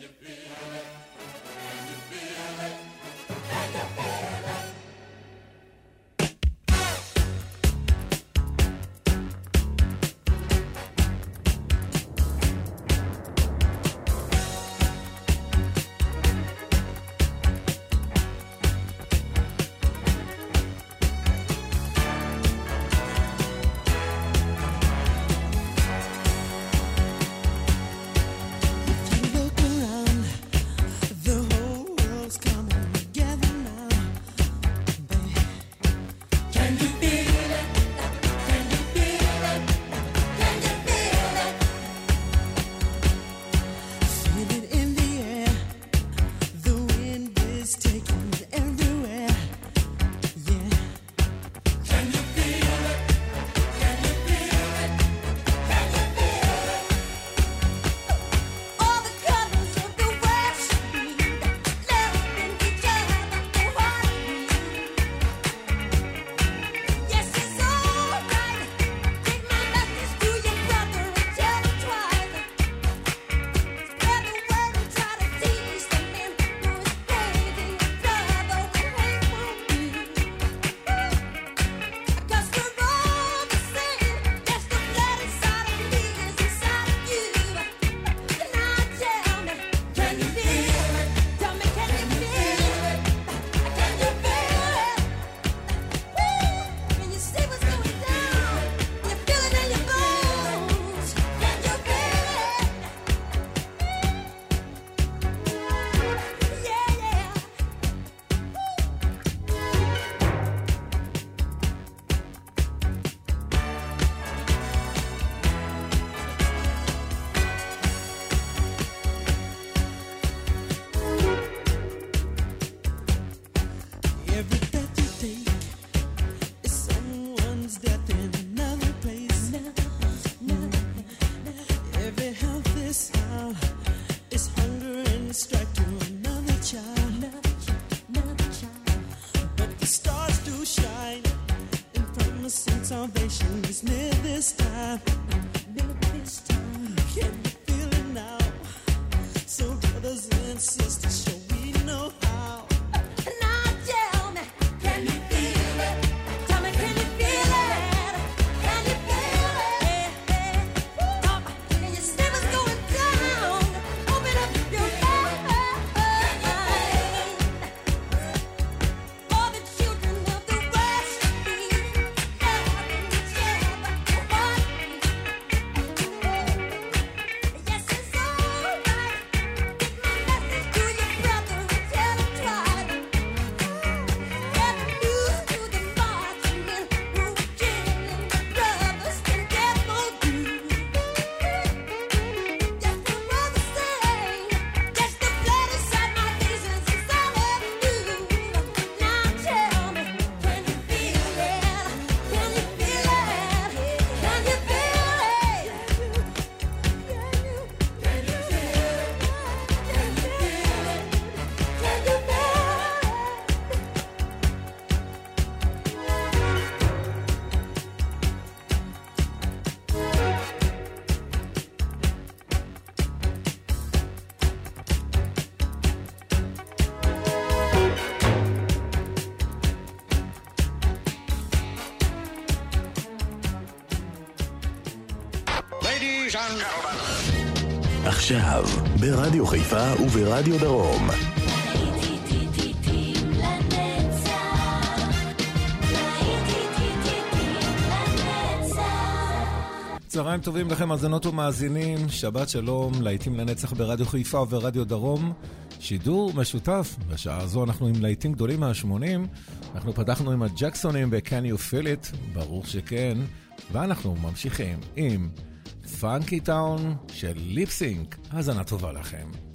depuis עכשיו, ברדיו חיפה וברדיו דרום. צהריים טובים לכם, מאזינות ומאזינים, שבת שלום, להיטים לנצח ברדיו חיפה וברדיו דרום. שידור משותף, בשעה הזו אנחנו עם להיטים גדולים מה-80. אנחנו פתחנו עם הג'קסונים ב-Can You Feel It, ברור שכן, ואנחנו ממשיכים עם פאנקי טאון של ליפסינק. האזנה טובה לכם.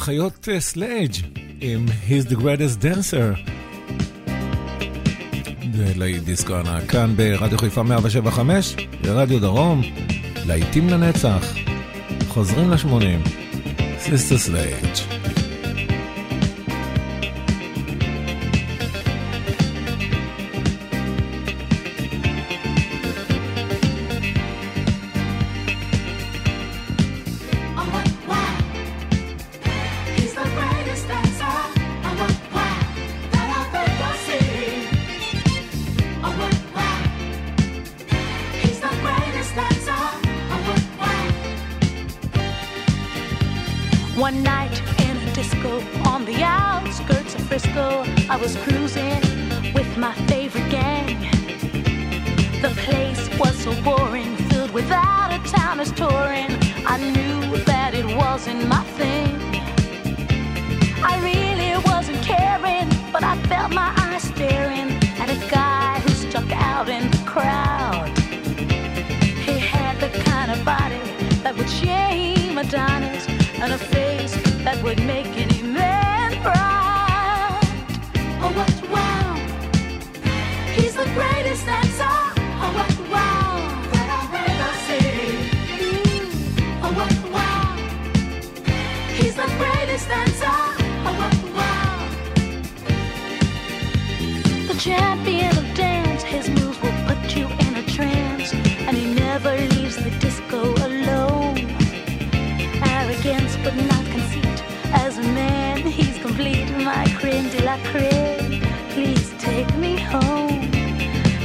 האחיות אה, סלאג' עם He's the Greatest Dancer. להיט דיסקו ענק, כאן ברדיו חיפה 175, ברדיו דרום, להיטים לנצח. חוזרים לשמונים. סיסטר סלאג' that would make any man proud. Oh, what wow! He's the greatest, dancer. Oh, what wow! That I've ever seen. Mm. Oh, what wow! He's the greatest, dancer. Oh, what wow! The champion of dance, his moves will put you in a trance, and he never leaves the disco alone. Arrogance, but not man, he's complete, my creme de la creme. Please take me home.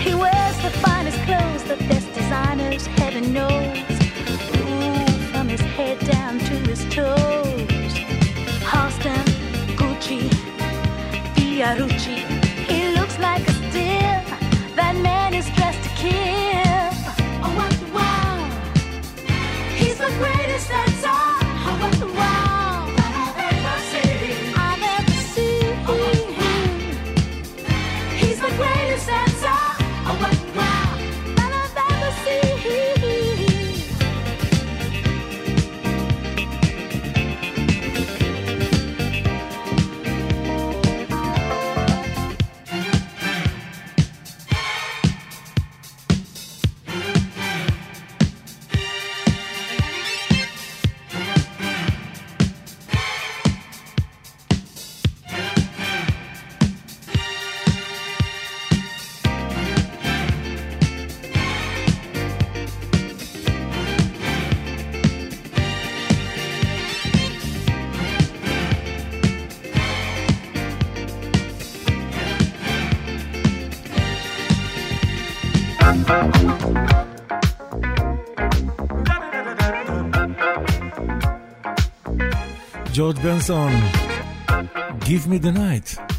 He wears the finest clothes, the best designers, heaven knows. Ooh, from his head down to his toes. Halston, Gucci, Fiorucci. ג'ורג' Benson, Give me the night.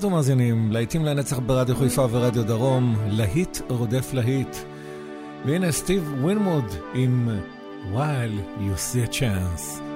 מאזינות ומאזינים, להיטים לנצח ברדיו חיפה ורדיו דרום, להיט רודף להיט. והנה סטיב ווינמוד עם While You See a Chance.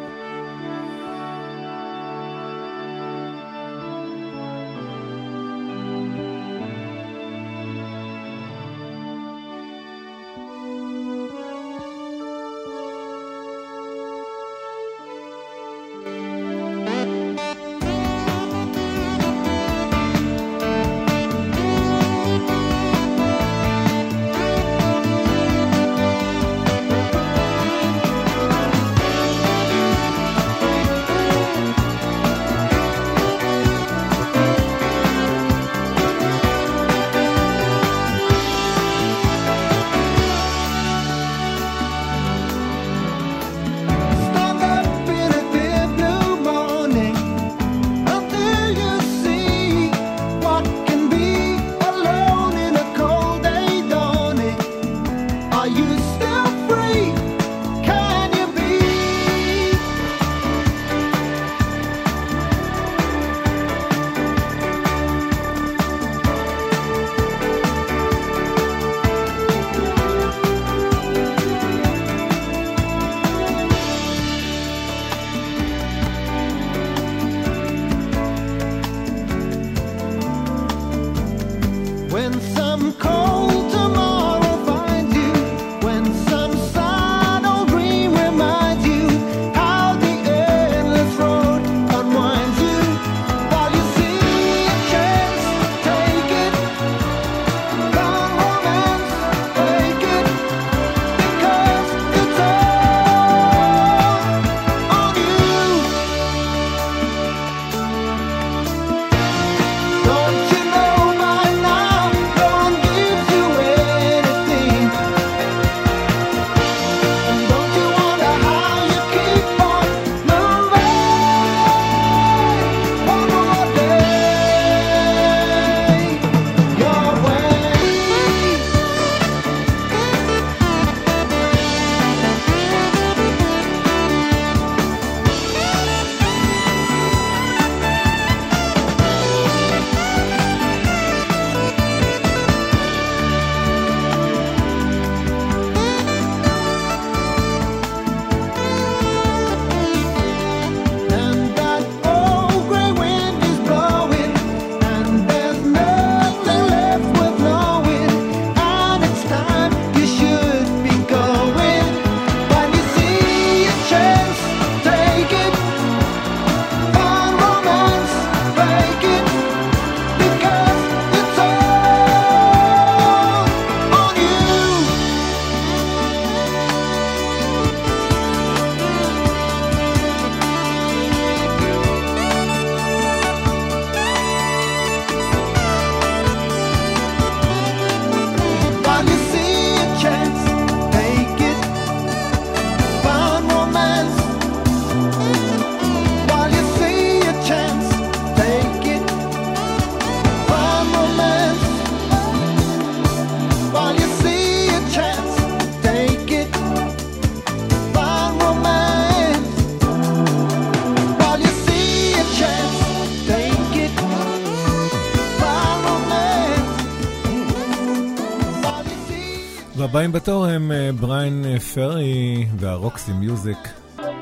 הם בריין פרי והרוקסי מיוזיק.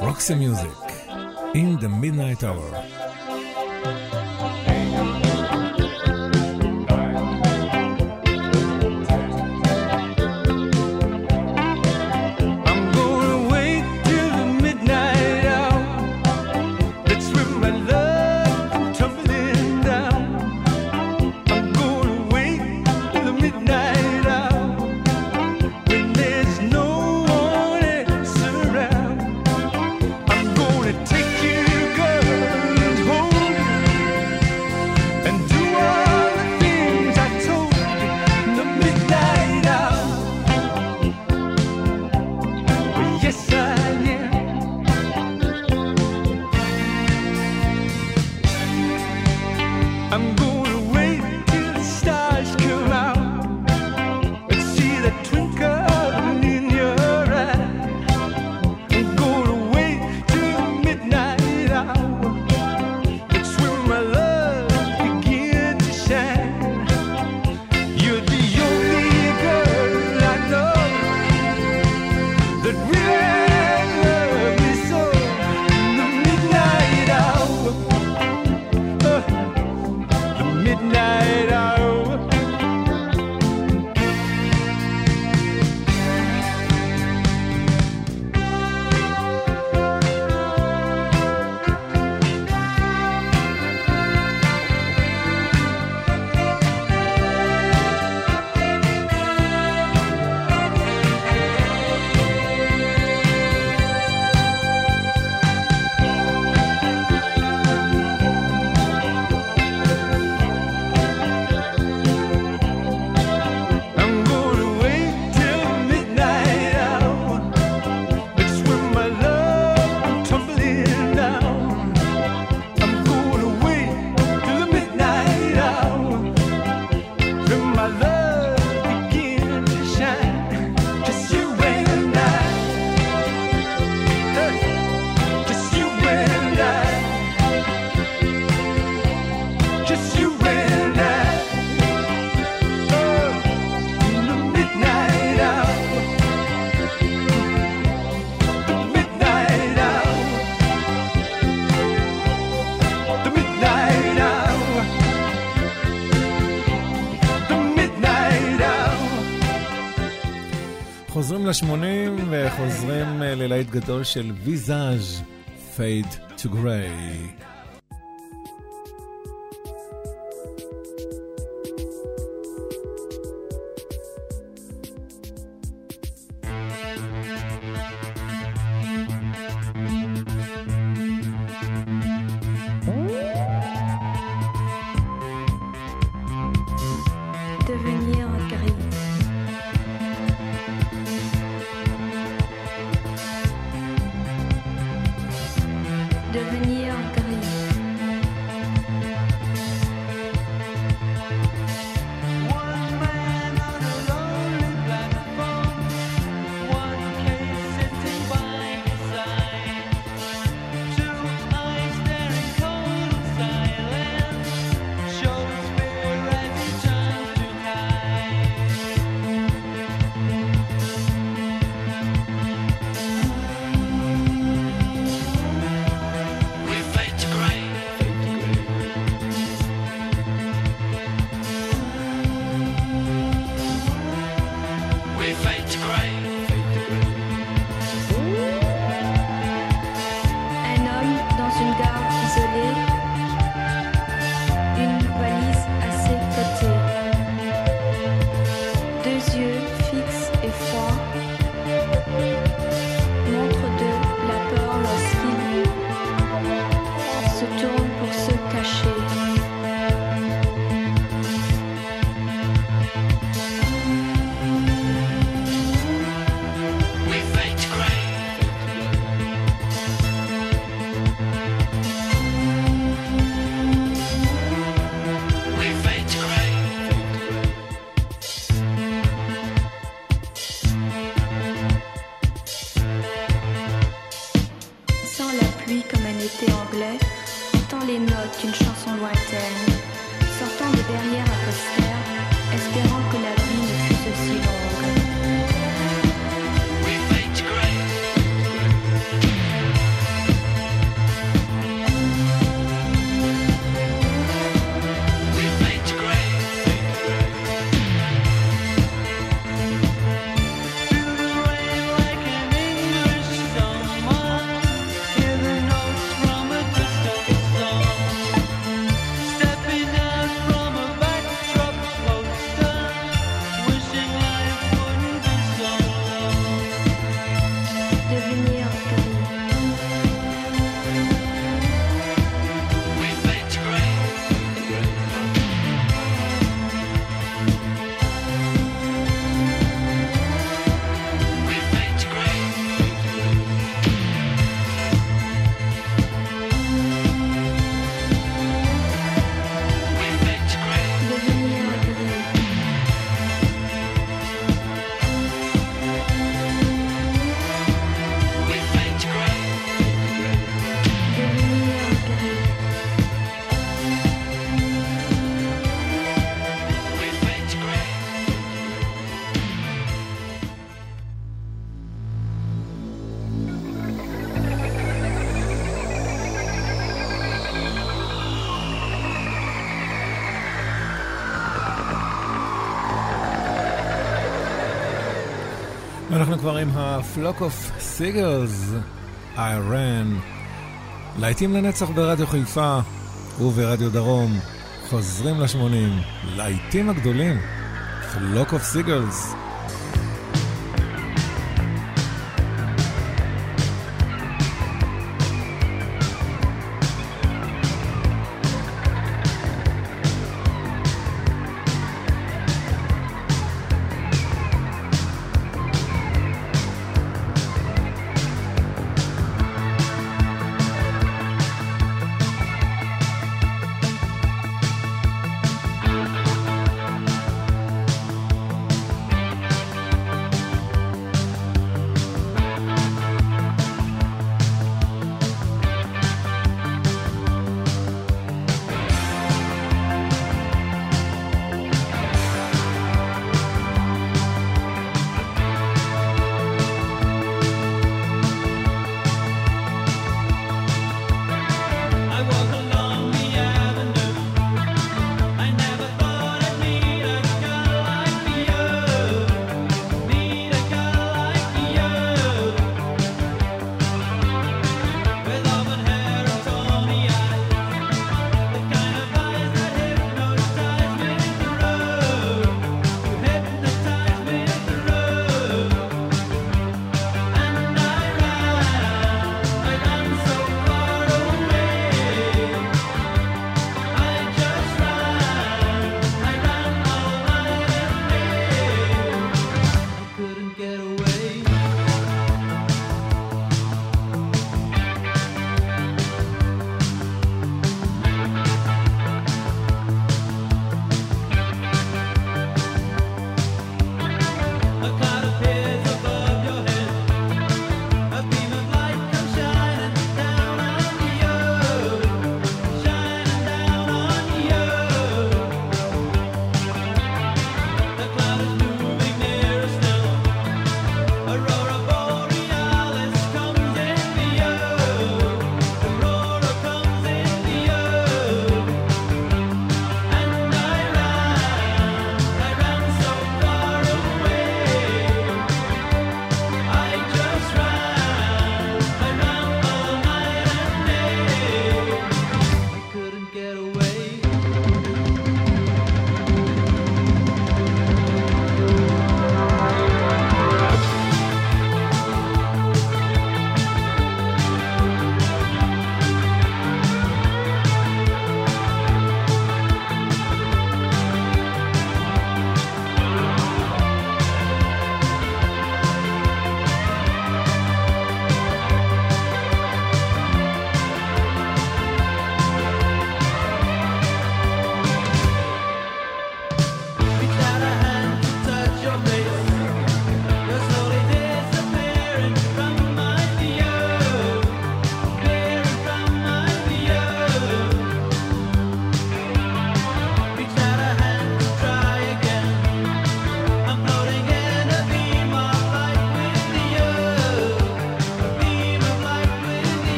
רוקסי מיוזיק, In the Midnight Hour. ל-80 וחוזרים אה, ללהיט גדול של ויזאז' פייד טו גריי. כבר עם ה-Flock of Seagulls, I להיטים לנצח ברדיו חיפה וברדיו דרום. חוזרים ל-80, להיטים הגדולים, Flock of Seagulls.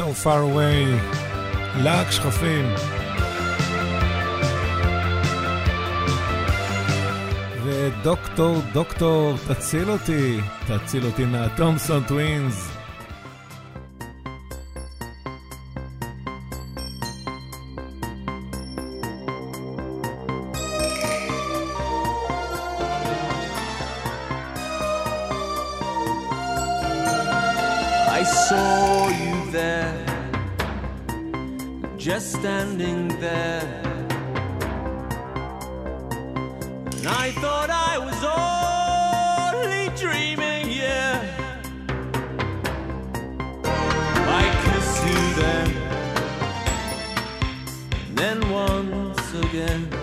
So Far Away, להק שכפים. ודוקטור, דוקטור, תציל אותי, תציל אותי מהתומסון טווינס. I saw you there, just standing there. And I thought I was only dreaming, yeah. I kissed you then, and then once again.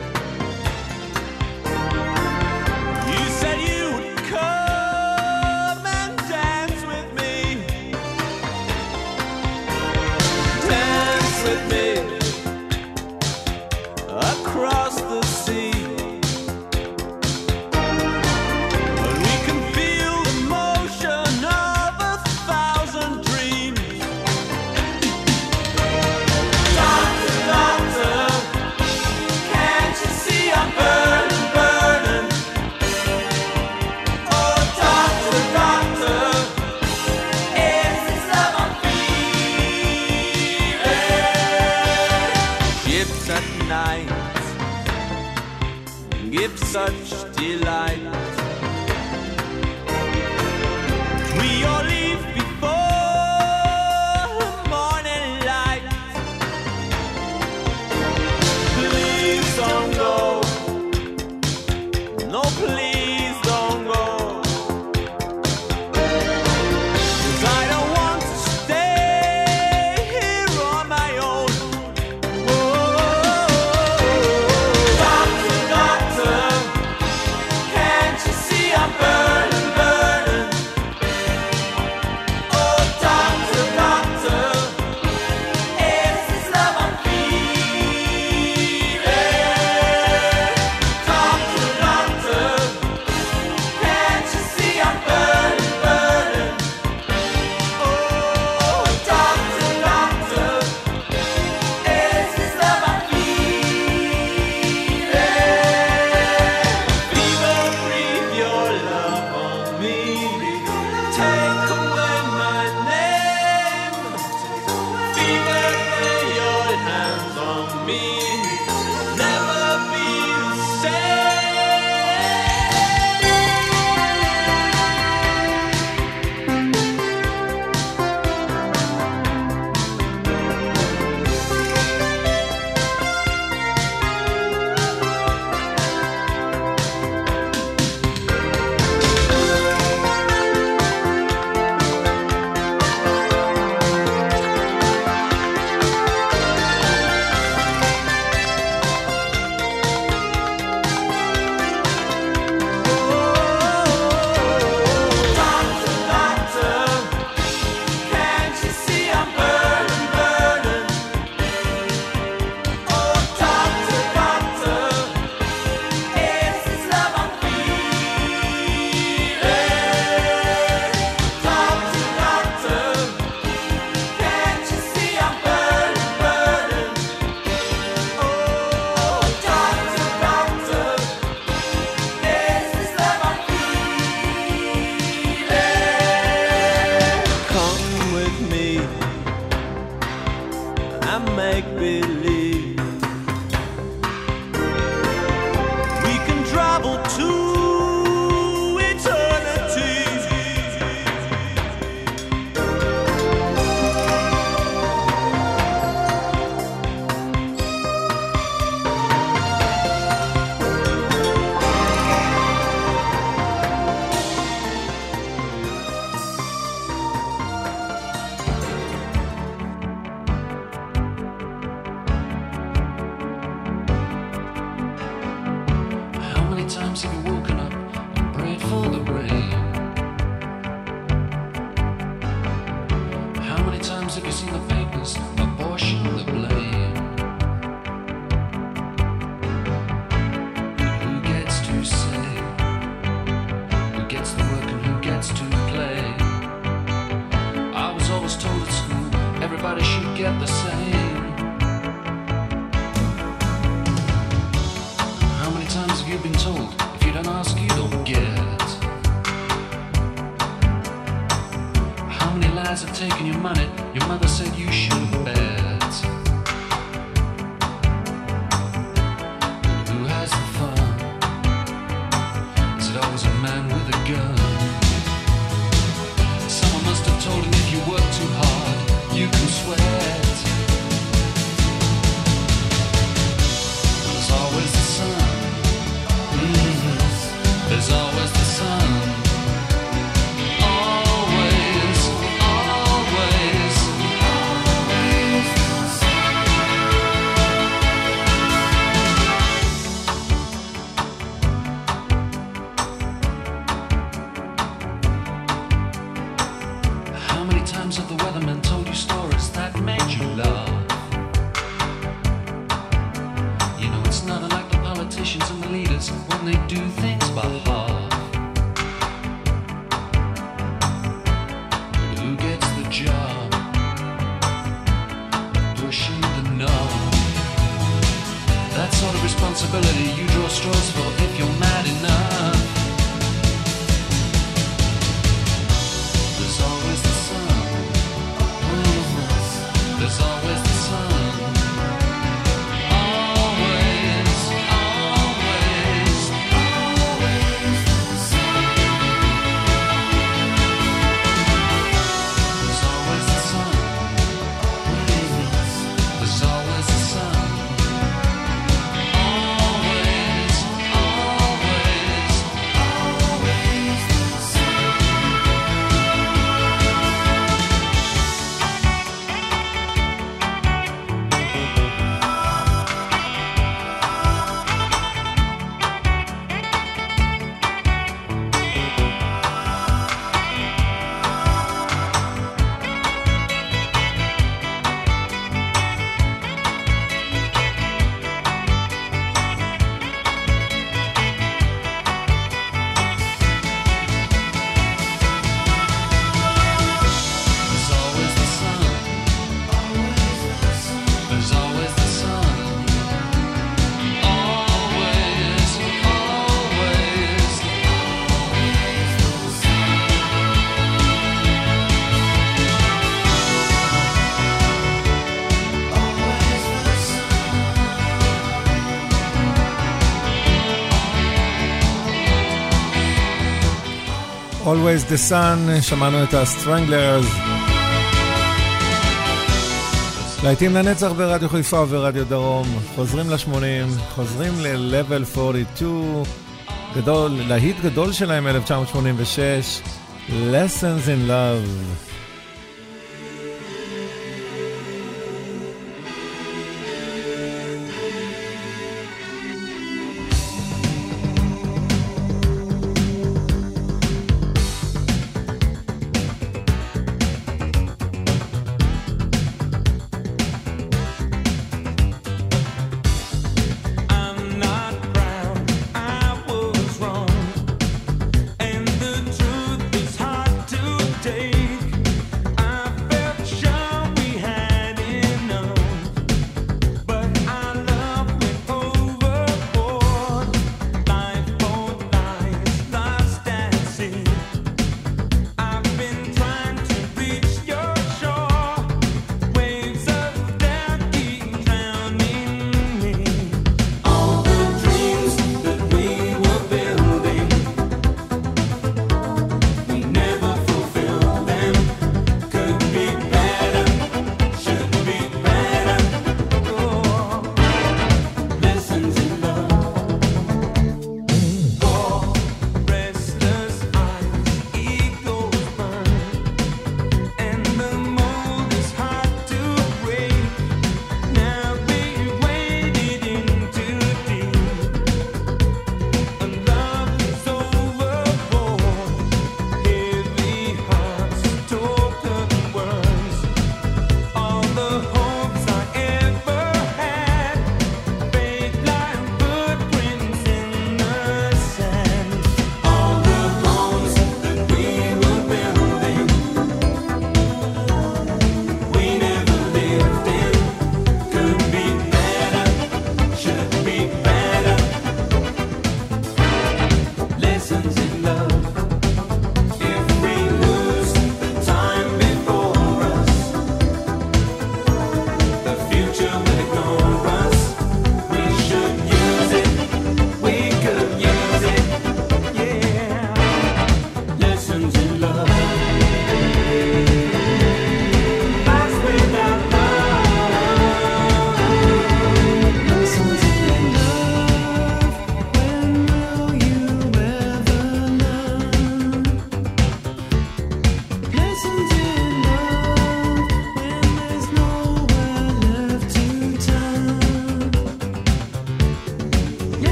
Always the Sun, שמענו את הסטרנגלרס. להיטים לנצח ברדיו חיפה ורדיו דרום, חוזרים ל-80, חוזרים ל-level 42, גדול, להיט גדול שלהם 1986, Lessons in Love.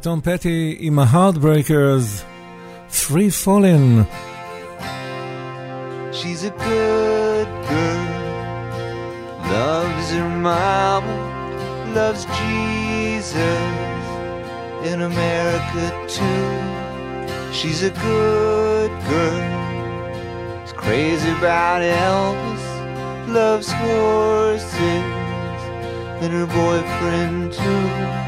תום פטי עם ה-Heartbreakers, Free Fallen. She's a good girl, loves her mama, loves Jesus in America too. She's a good girl, is crazy about Elvis, loves horses and her boyfriend too.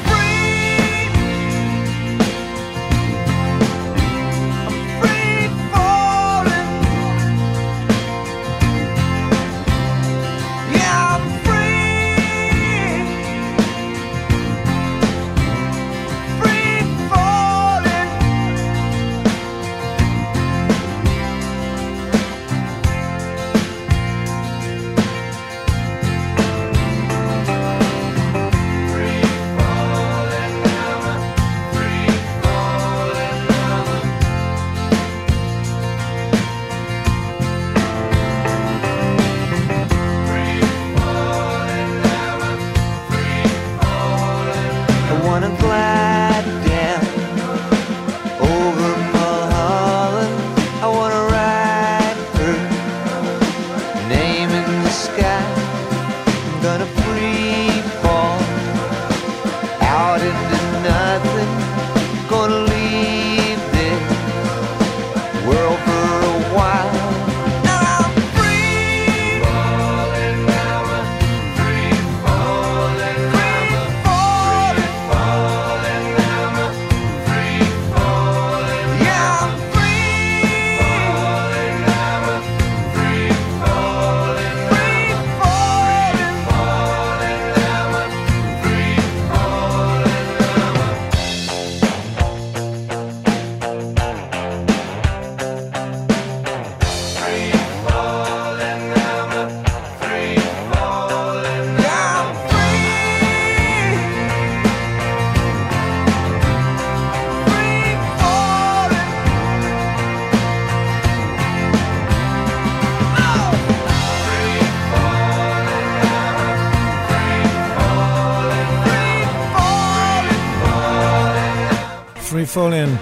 פולין,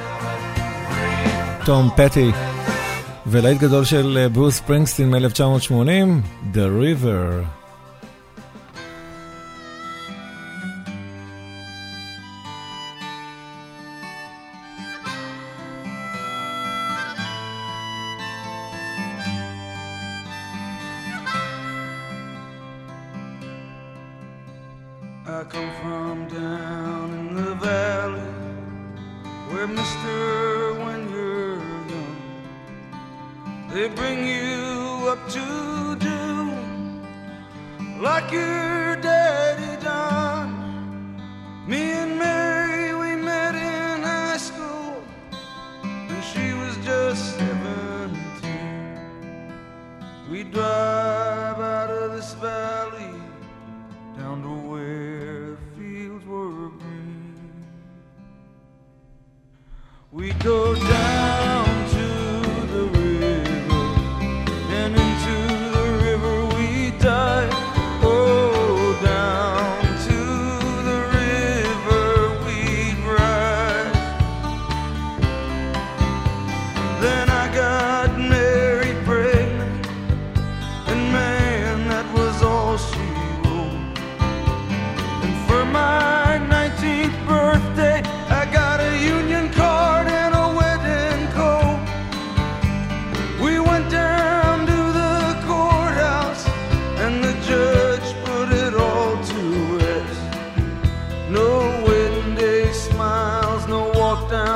תום פטי, ולהיט גדול של ברוס ספרינגסטין מ-1980, The River.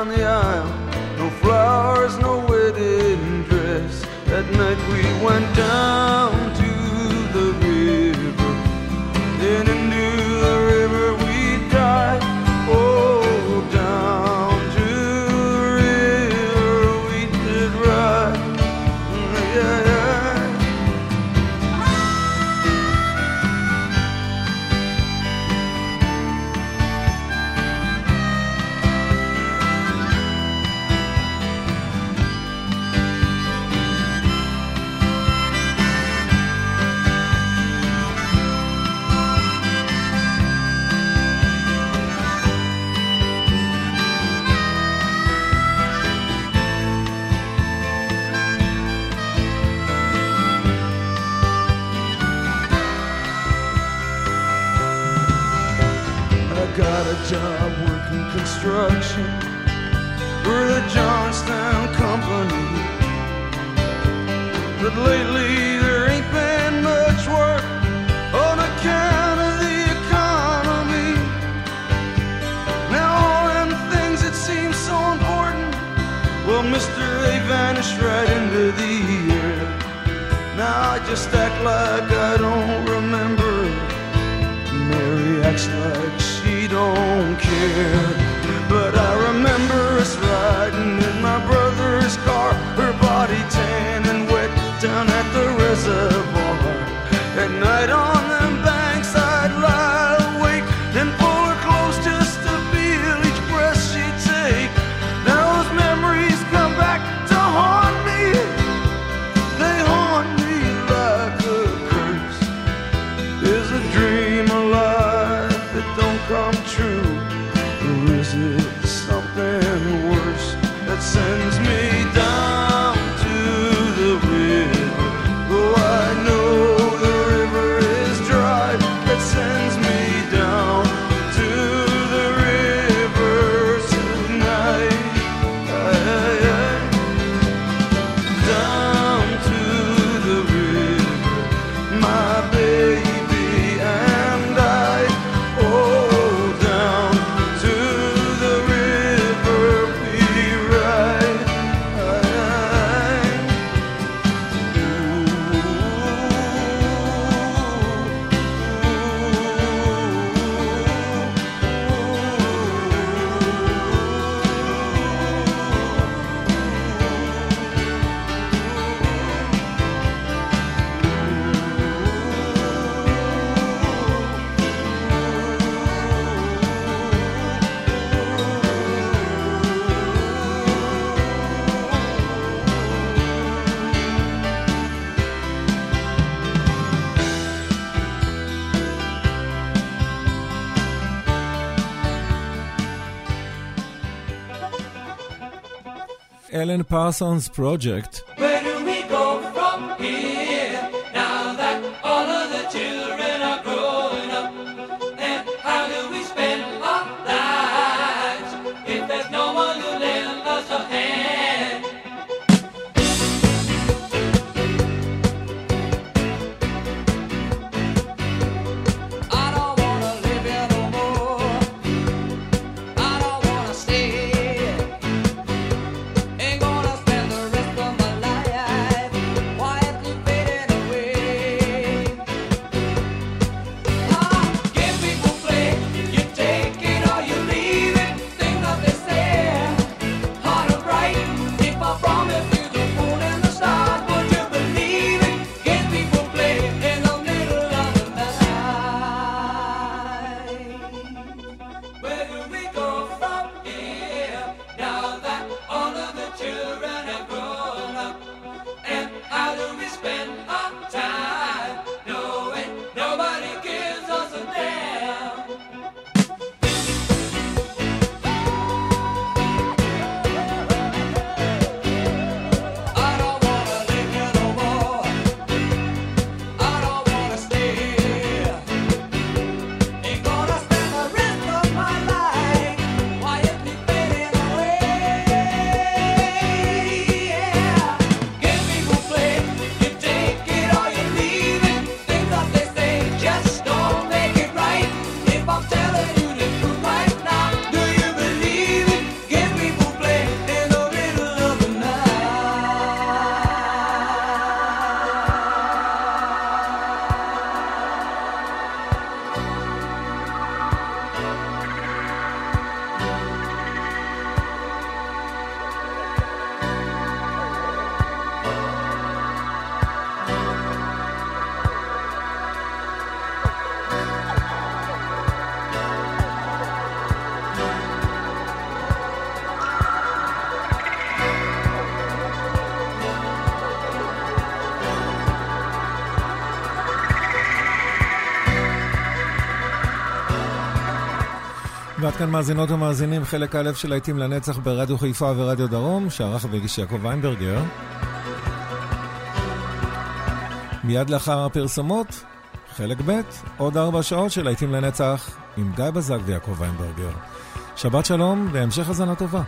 down the aisle. No flowers, no wedding dress. That night we went down. like I don't remember. Mary acts like she don't care. and Parsons project. עד כאן מאזינות ומאזינים, חלק א' של להיטים לנצח ברדיו חיפה ורדיו דרום, שערך והגיש יעקב ויינברגר. מיד לאחר הפרסומות, חלק ב', עוד ארבע שעות של להיטים לנצח, עם גיא בזק ויעקב ויינברגר. שבת שלום והמשך הזנה טובה.